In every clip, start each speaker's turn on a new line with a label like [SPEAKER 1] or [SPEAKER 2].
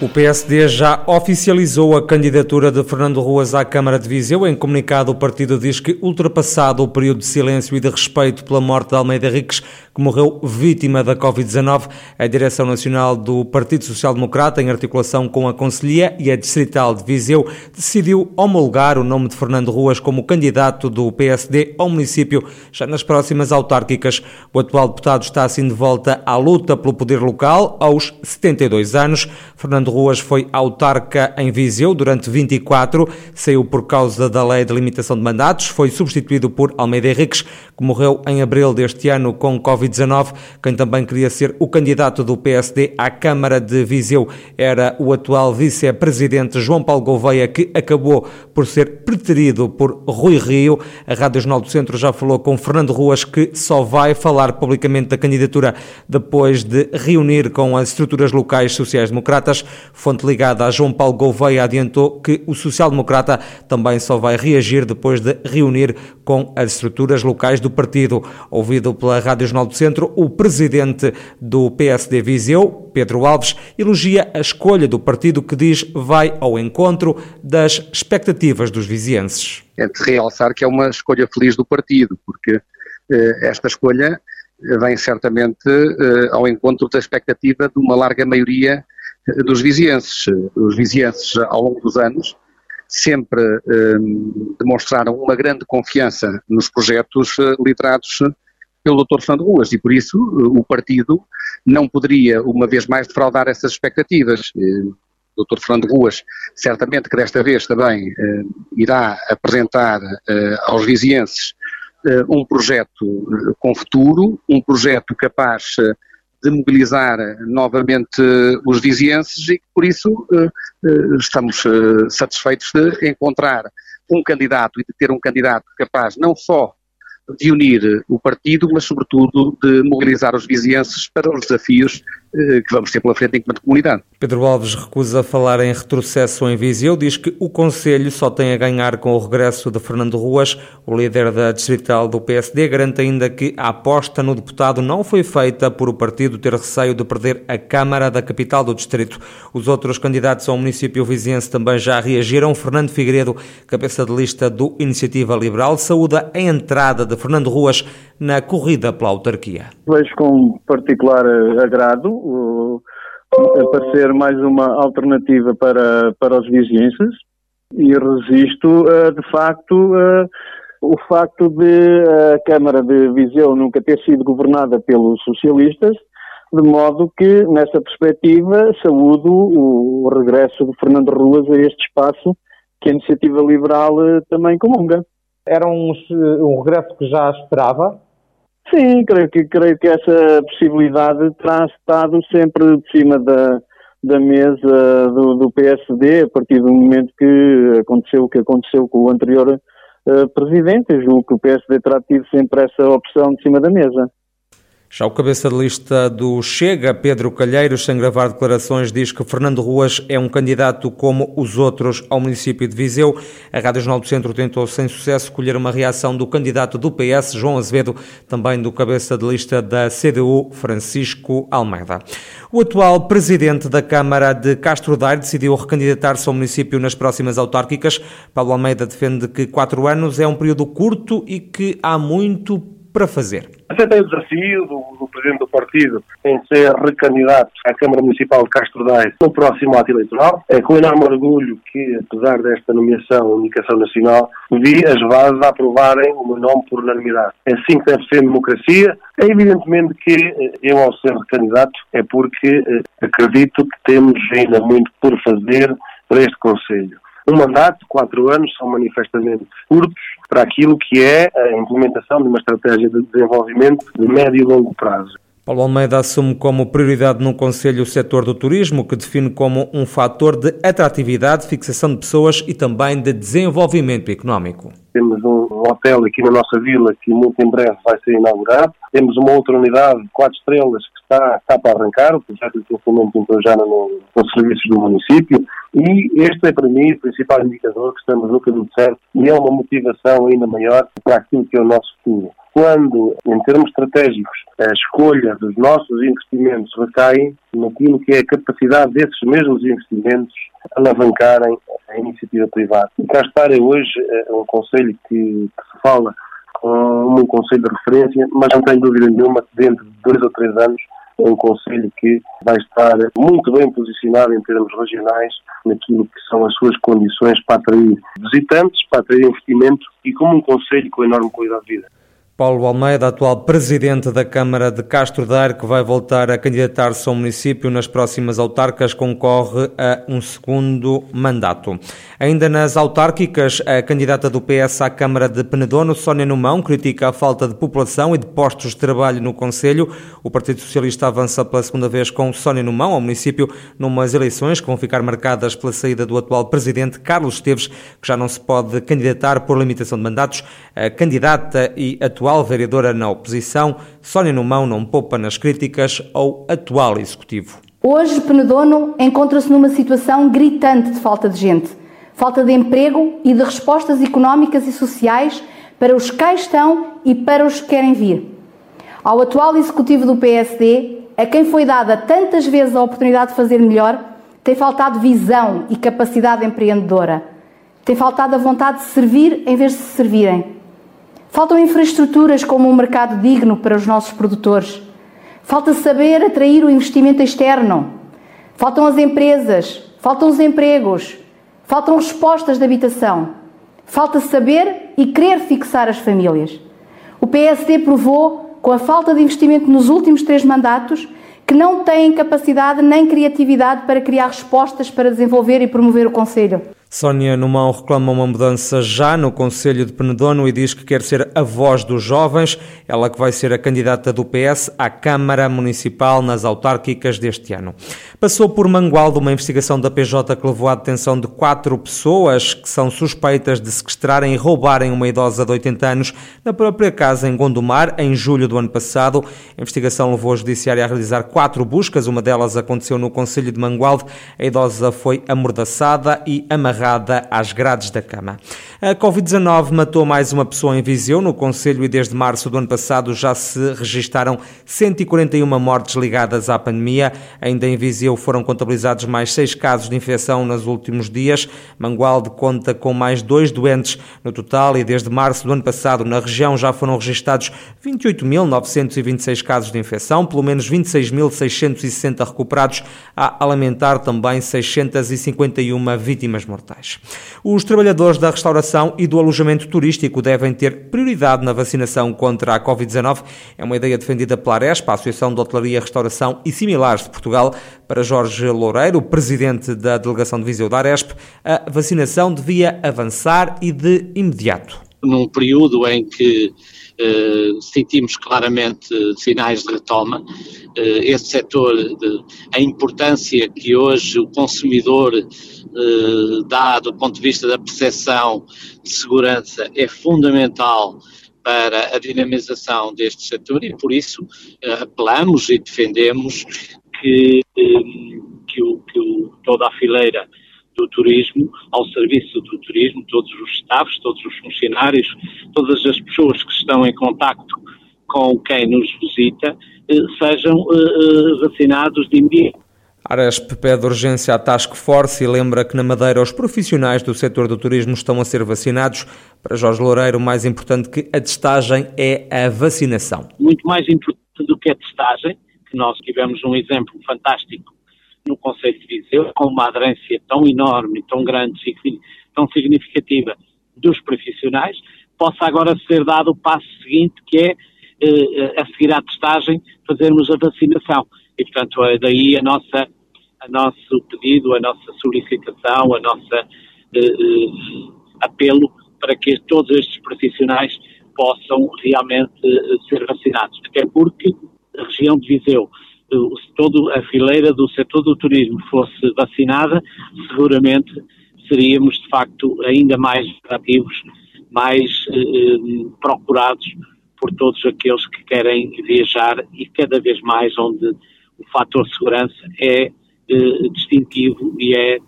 [SPEAKER 1] O PSD já oficializou a candidatura de Fernando Ruas à Câmara de Viseu. Em comunicado, o partido diz que, ultrapassado o período de silêncio e de respeito pela morte de Almeida Riques, que morreu vítima da Covid-19, a Direção Nacional do Partido Social Democrata, em articulação com a Conselhia e a Distrital de Viseu, decidiu homologar o nome de Fernando Ruas como candidato do PSD ao município já nas próximas autárquicas. O atual deputado está assim de volta à luta pelo poder local aos 72 anos. Fernando Ruas foi autarca em Viseu durante 24, saiu por causa da lei de limitação de mandatos, foi substituído por Almeida Henriques, que morreu em abril deste ano com Covid-19. Quem também queria ser o candidato do PSD à Câmara de Viseu era o atual vice-presidente João Paulo Gouveia, que acabou por ser preterido por Rui Rio. A Rádio Jornal do Centro já falou com Fernando Ruas, que só vai falar publicamente da candidatura depois de reunir com as estruturas locais sociais-democratas. Fonte ligada a João Paulo Gouveia adiantou que o social-democrata também só vai reagir depois de reunir com as estruturas locais do partido. Ouvido pela Rádio Jornal do Centro, o presidente do PSD Viseu, Pedro Alves, elogia a escolha do partido que diz vai ao encontro das expectativas dos vizienses.
[SPEAKER 2] É de realçar que é uma escolha feliz do partido, porque eh, esta escolha vem certamente eh, ao encontro da expectativa de uma larga maioria dos vizienses. Os vizienses, ao longo dos anos, sempre eh, demonstraram uma grande confiança nos projetos eh, liderados pelo Dr. Fernando Ruas e por isso o partido não poderia, uma vez mais, defraudar essas expectativas. O Dr. Fernando Ruas, certamente que desta vez também eh, irá apresentar eh, aos vizienses eh, um projeto com futuro, um projeto capaz de mobilizar novamente os vizienses e por isso eh, eh, estamos eh, satisfeitos de encontrar um candidato e de ter um candidato capaz não só de unir o partido, mas sobretudo de mobilizar os vizienses para os desafios que vamos ter pela frente enquanto comunidade.
[SPEAKER 1] Pedro Alves recusa falar em retrocesso em Viseu, diz que o Conselho só tem a ganhar com o regresso de Fernando Ruas. O líder da distrital do PSD garante ainda que a aposta no deputado não foi feita por o partido ter receio de perder a Câmara da capital do distrito. Os outros candidatos ao município viziense também já reagiram. Fernando Figueiredo, cabeça de lista do Iniciativa Liberal, saúda a entrada de Fernando Ruas na corrida pela autarquia.
[SPEAKER 3] Vejo com particular agrado para ser mais uma alternativa para, para os vizinhenses e resisto, de facto, o facto de a Câmara de Viseu nunca ter sido governada pelos socialistas, de modo que, nessa perspectiva, saúdo o regresso de Fernando Ruas a este espaço que a Iniciativa Liberal eh, também comunga.
[SPEAKER 1] Era um, um regresso que já esperava?
[SPEAKER 3] Sim, creio que, creio que essa possibilidade terá estado sempre de cima da, da mesa do, do, PSD, a partir do momento que aconteceu o que aconteceu com o anterior uh, presidente. Eu julgo que o PSD terá tido sempre essa opção de cima da mesa.
[SPEAKER 1] Já o cabeça de lista do Chega, Pedro Calheiros, sem gravar declarações, diz que Fernando Ruas é um candidato como os outros ao município de Viseu. A Rádio Jornal do Centro tentou sem sucesso colher uma reação do candidato do PS, João Azevedo, também do cabeça de lista da CDU, Francisco Almeida. O atual presidente da Câmara de Castro Daire decidiu recandidatar-se ao município nas próximas autárquicas. Paulo Almeida defende que quatro anos é um período curto e que há muito para fazer.
[SPEAKER 4] Aceitei o desafio do, do, Presidente do Partido em ser recandidato à Câmara Municipal de Castro Daire no próximo ato eleitoral. É com enorme orgulho que, apesar desta nomeação Comunicação Nacional, vi as bases aprovarem o meu nome por unanimidade. É assim que deve ser democracia. É evidentemente que eh, eu, ao ser recandidato, é porque eh, acredito que temos ainda muito por fazer para este Conselho. Um mandato de quatro anos são manifestamente curtos para aquilo que é a implementação de uma estratégia de desenvolvimento de médio e longo prazo.
[SPEAKER 1] Paulo Almeida assume como prioridade no Conselho o setor do turismo, que define como um fator de atratividade, fixação de pessoas e também de desenvolvimento económico.
[SPEAKER 4] Temos um hotel aqui na nossa vila que muito em breve vai ser inaugurado. Temos uma outra unidade de quatro estrelas que está, está para arrancar, o projeto de desenvolvimento então já no, nos serviços do município. E este é para mim o principal indicador que estamos no caminho certo e é uma motivação ainda maior para aquilo que é o nosso futuro. quando, em termos estratégicos, a escolha dos nossos investimentos recai naquilo que é a capacidade desses mesmos investimentos alavancarem a iniciativa privada. E cá é hoje é um conselho que, que se fala como um conselho de referência, mas não tenho dúvida nenhuma que dentro de dois ou três anos é um conselho que vai estar muito bem posicionado em termos regionais naquilo que são as suas condições para atrair visitantes, para atrair investimento e como um conselho com enorme qualidade de vida.
[SPEAKER 1] Paulo Almeida, atual presidente da Câmara de Castro Daire, que vai voltar a candidatar-se ao município nas próximas autárquicas, concorre a um segundo mandato. Ainda nas autárquicas, a candidata do PS à Câmara de Penedono, Sónia Numão, critica a falta de população e de postos de trabalho no Conselho. O Partido Socialista avança pela segunda vez com Sónia Numão ao município, numas eleições que vão ficar marcadas pela saída do atual presidente Carlos Esteves, que já não se pode candidatar por limitação de mandatos. A candidata e atual atual vereadora na oposição, Sónia Numão não poupa nas críticas ao atual executivo.
[SPEAKER 5] Hoje, Penedono encontra-se numa situação gritante de falta de gente, falta de emprego e de respostas económicas e sociais para os que cá estão e para os que querem vir. Ao atual executivo do PSD, a quem foi dada tantas vezes a oportunidade de fazer melhor, tem faltado visão e capacidade empreendedora. Tem faltado a vontade de servir em vez de se servirem. Faltam infraestruturas como um mercado digno para os nossos produtores. Falta saber atrair o investimento externo. Faltam as empresas, faltam os empregos, faltam respostas de habitação. Falta saber e querer fixar as famílias. O PSD provou, com a falta de investimento nos últimos três mandatos, que não têm capacidade nem criatividade para criar respostas para desenvolver e promover o Conselho.
[SPEAKER 1] Sónia Numão reclama uma mudança já no Conselho de Penedono e diz que quer ser a voz dos jovens, ela que vai ser a candidata do PS à Câmara Municipal nas autárquicas deste ano. Passou por Mangualde uma investigação da PJ que levou à detenção de quatro pessoas que são suspeitas de sequestrarem e roubarem uma idosa de 80 anos na própria casa em Gondomar, em julho do ano passado. A investigação levou a Judiciária a realizar quatro buscas, uma delas aconteceu no Conselho de Mangualde. A idosa foi amordaçada e amarrada agarrada às grades da cama. A Covid-19 matou mais uma pessoa em Viseu, no Conselho, e desde março do ano passado já se registaram 141 mortes ligadas à pandemia. Ainda em Viseu foram contabilizados mais seis casos de infecção nos últimos dias. Mangualde conta com mais dois doentes no total e desde março do ano passado na região já foram registados 28.926 casos de infecção, pelo menos 26.660 recuperados, a lamentar também 651 vítimas mortais. Os trabalhadores da restauração e do alojamento turístico devem ter prioridade na vacinação contra a Covid-19. É uma ideia defendida pela Arespa, a Associação de Hotelaria, Restauração e Similares de Portugal. Para Jorge Loureiro, presidente da delegação de Viseu da Aresp, a vacinação devia avançar e de imediato.
[SPEAKER 6] Num período em que sentimos claramente sinais de retoma. Eh, esse setor, a importância que hoje o consumidor eh, dá do ponto de vista da percepção de segurança é fundamental para a dinamização deste setor e por isso apelamos e defendemos que, que, o, que o, toda a fileira do turismo, ao serviço do turismo, todos os staffs, todos os funcionários, todas as pessoas que estão em contacto com quem nos visita, eh, sejam eh, eh, vacinados de imediato.
[SPEAKER 1] Aresp pede urgência à Task Force e lembra que na Madeira os profissionais do setor do turismo estão a ser vacinados. Para Jorge Loureiro, o mais importante que a testagem é a vacinação.
[SPEAKER 6] Muito mais importante do que a testagem, que nós tivemos um exemplo fantástico no Conselho de Viseu, com uma aderência tão enorme, tão grande, tão significativa dos profissionais, possa agora ser dado o passo seguinte, que é, eh, a seguir à testagem, fazermos a vacinação. E, portanto, é daí a nossa, a nosso pedido, a nossa solicitação, a nossa eh, eh, apelo para que todos estes profissionais possam realmente eh, ser vacinados. Até porque a região de Viseu toda a fileira do setor do turismo fosse vacinada, seguramente seríamos de facto ainda mais atrativos, mais eh, eh, procurados por todos aqueles que querem viajar e cada vez mais onde o fator segurança é eh, distintivo e é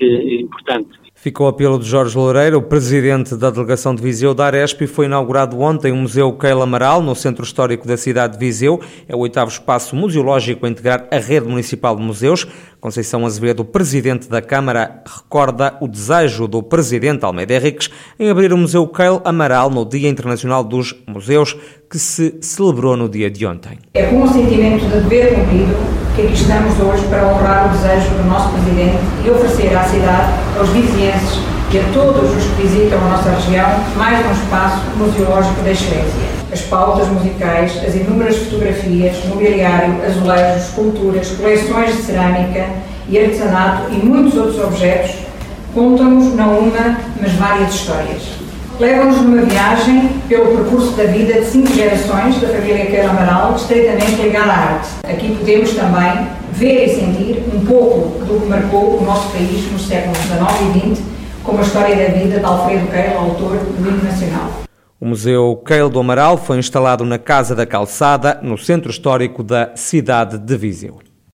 [SPEAKER 6] eh, importante.
[SPEAKER 1] Ficou o apelo de Jorge Loureiro, presidente da delegação de Viseu da Aresp, e foi inaugurado ontem o Museu Keila Amaral, no Centro Histórico da cidade de Viseu. É o oitavo espaço museológico a integrar a rede municipal de museus. Conceição Azevedo, presidente da Câmara, recorda o desejo do presidente Almeida Henriques em abrir o Museu Keila Amaral no Dia Internacional dos Museus, que se celebrou no dia de ontem.
[SPEAKER 7] É com um sentimento de dever cumprido que aqui estamos hoje para honrar o desejo do nosso presidente e oferecer à cidade, aos vizinhos e a todos os que visitam a nossa região mais um espaço museológico da excelência. As pautas musicais, as inúmeras fotografias, mobiliário, azulejos, esculturas, coleções de cerâmica e artesanato e muitos outros objetos contam-nos não uma, mas várias histórias. Levam-nos numa viagem pelo percurso da vida de cinco gerações da família Queiro Amaral, estreitamente ligada à arte. Aqui podemos também ver e sentir um pouco do que marcou o nosso país nos séculos XIX e XX, como a história da vida de Alfredo Keil, autor do hino nacional.
[SPEAKER 1] O Museu Keil do Amaral foi instalado na Casa da Calçada, no centro histórico da cidade de Viseu.